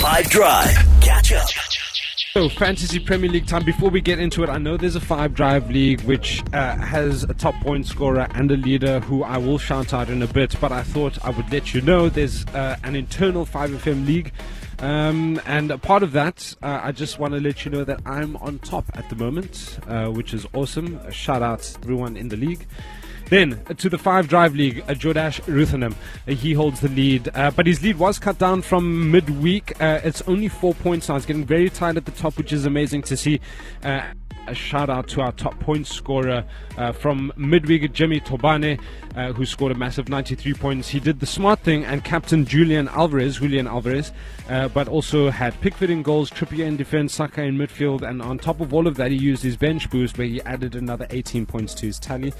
Five Drive. Catch up. So, Fantasy Premier League time. Before we get into it, I know there's a five drive league which uh, has a top point scorer and a leader who I will shout out in a bit, but I thought I would let you know there's uh, an internal 5FM league. Um, and a part of that, uh, I just want to let you know that I'm on top at the moment, uh, which is awesome. A shout out to everyone in the league. Then to the five drive league, uh, Jodash Ruthenham. Uh, he holds the lead, uh, but his lead was cut down from midweek. Uh, it's only four points now. It's getting very tight at the top, which is amazing to see. Uh, a shout out to our top point scorer uh, from midweek, Jimmy Tobane, uh, who scored a massive 93 points. He did the smart thing and captain Julian Alvarez, Julian Alvarez, but also had Pickford in goals, Trippier in defense, Saka in midfield, and on top of all of that, he used his bench boost where he added another 18 points to his tally.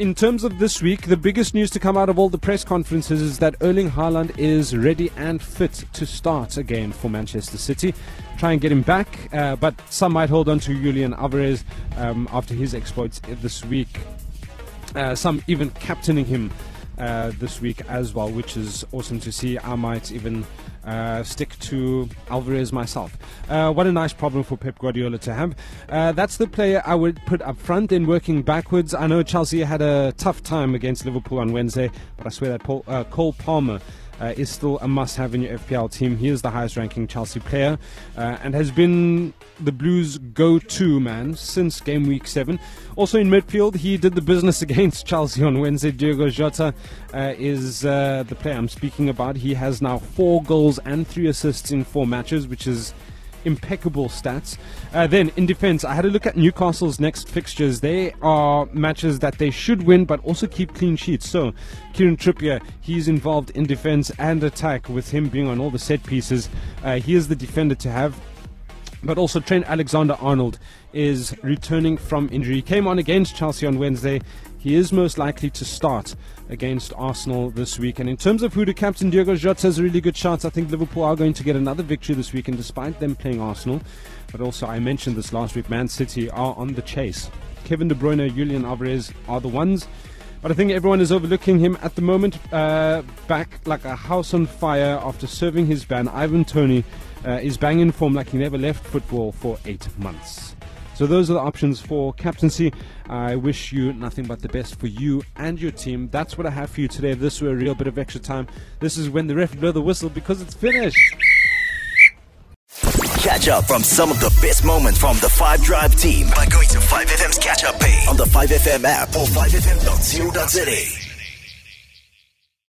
In terms of this week, the biggest news to come out of all the press conferences is that Erling Haaland is ready and fit to start again for Manchester City. Try and get him back, uh, but some might hold on to Julian Alvarez um, after his exploits this week. Uh, some even captaining him uh, this week as well, which is awesome to see. I might even uh, stick to Alvarez myself. Uh, what a nice problem for Pep Guardiola to have. Uh, that's the player I would put up front in working backwards. I know Chelsea had a tough time against Liverpool on Wednesday, but I swear that Paul, uh, Cole Palmer uh, is still a must have in your FPL team. He is the highest ranking Chelsea player uh, and has been the Blues' go to man since game week seven. Also in midfield, he did the business against Chelsea on Wednesday. Diogo Jota uh, is uh, the player I'm speaking about. He has now four goals and three assists in four matches, which is impeccable stats. Uh, then in defense, I had a look at Newcastle's next fixtures. They are matches that they should win, but also keep clean sheets. So Kieran Trippier, he's involved in defense and attack with him being on all the set pieces. Uh, he is the defender to have. But also Trent Alexander-Arnold is returning from injury. He came on against Chelsea on Wednesday. He is most likely to start against Arsenal this week. And in terms of who to captain, Diogo Jota has a really good chance. I think Liverpool are going to get another victory this week, and despite them playing Arsenal, but also I mentioned this last week, Man City are on the chase. Kevin De Bruyne, Julian Alvarez are the ones. But I think everyone is overlooking him at the moment. Uh, back like a house on fire after serving his ban. Ivan Toney uh, is banging form like he never left football for eight months. So those are the options for captaincy. I wish you nothing but the best for you and your team. That's what I have for you today. This were a real bit of extra time, this is when the ref blow the whistle because it's finished. Catch up from some of the best moments from the Five Drive team by going to 5FM's catch up page on the 5FM app or 5FM.co.za.